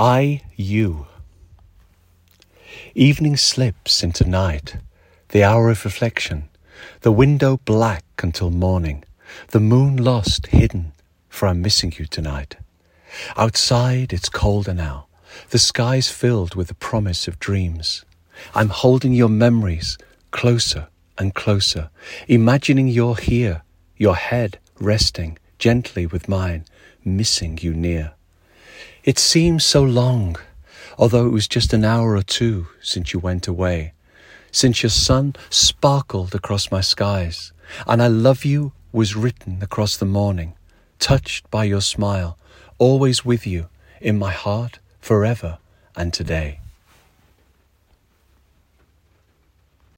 I, you. Evening slips into night, the hour of reflection, the window black until morning, the moon lost, hidden, for I'm missing you tonight. Outside it's colder now, the sky's filled with the promise of dreams. I'm holding your memories closer and closer, imagining you're here, your head resting gently with mine, missing you near. It seems so long, although it was just an hour or two since you went away, since your sun sparkled across my skies, and I love you was written across the morning, touched by your smile, always with you in my heart forever and today.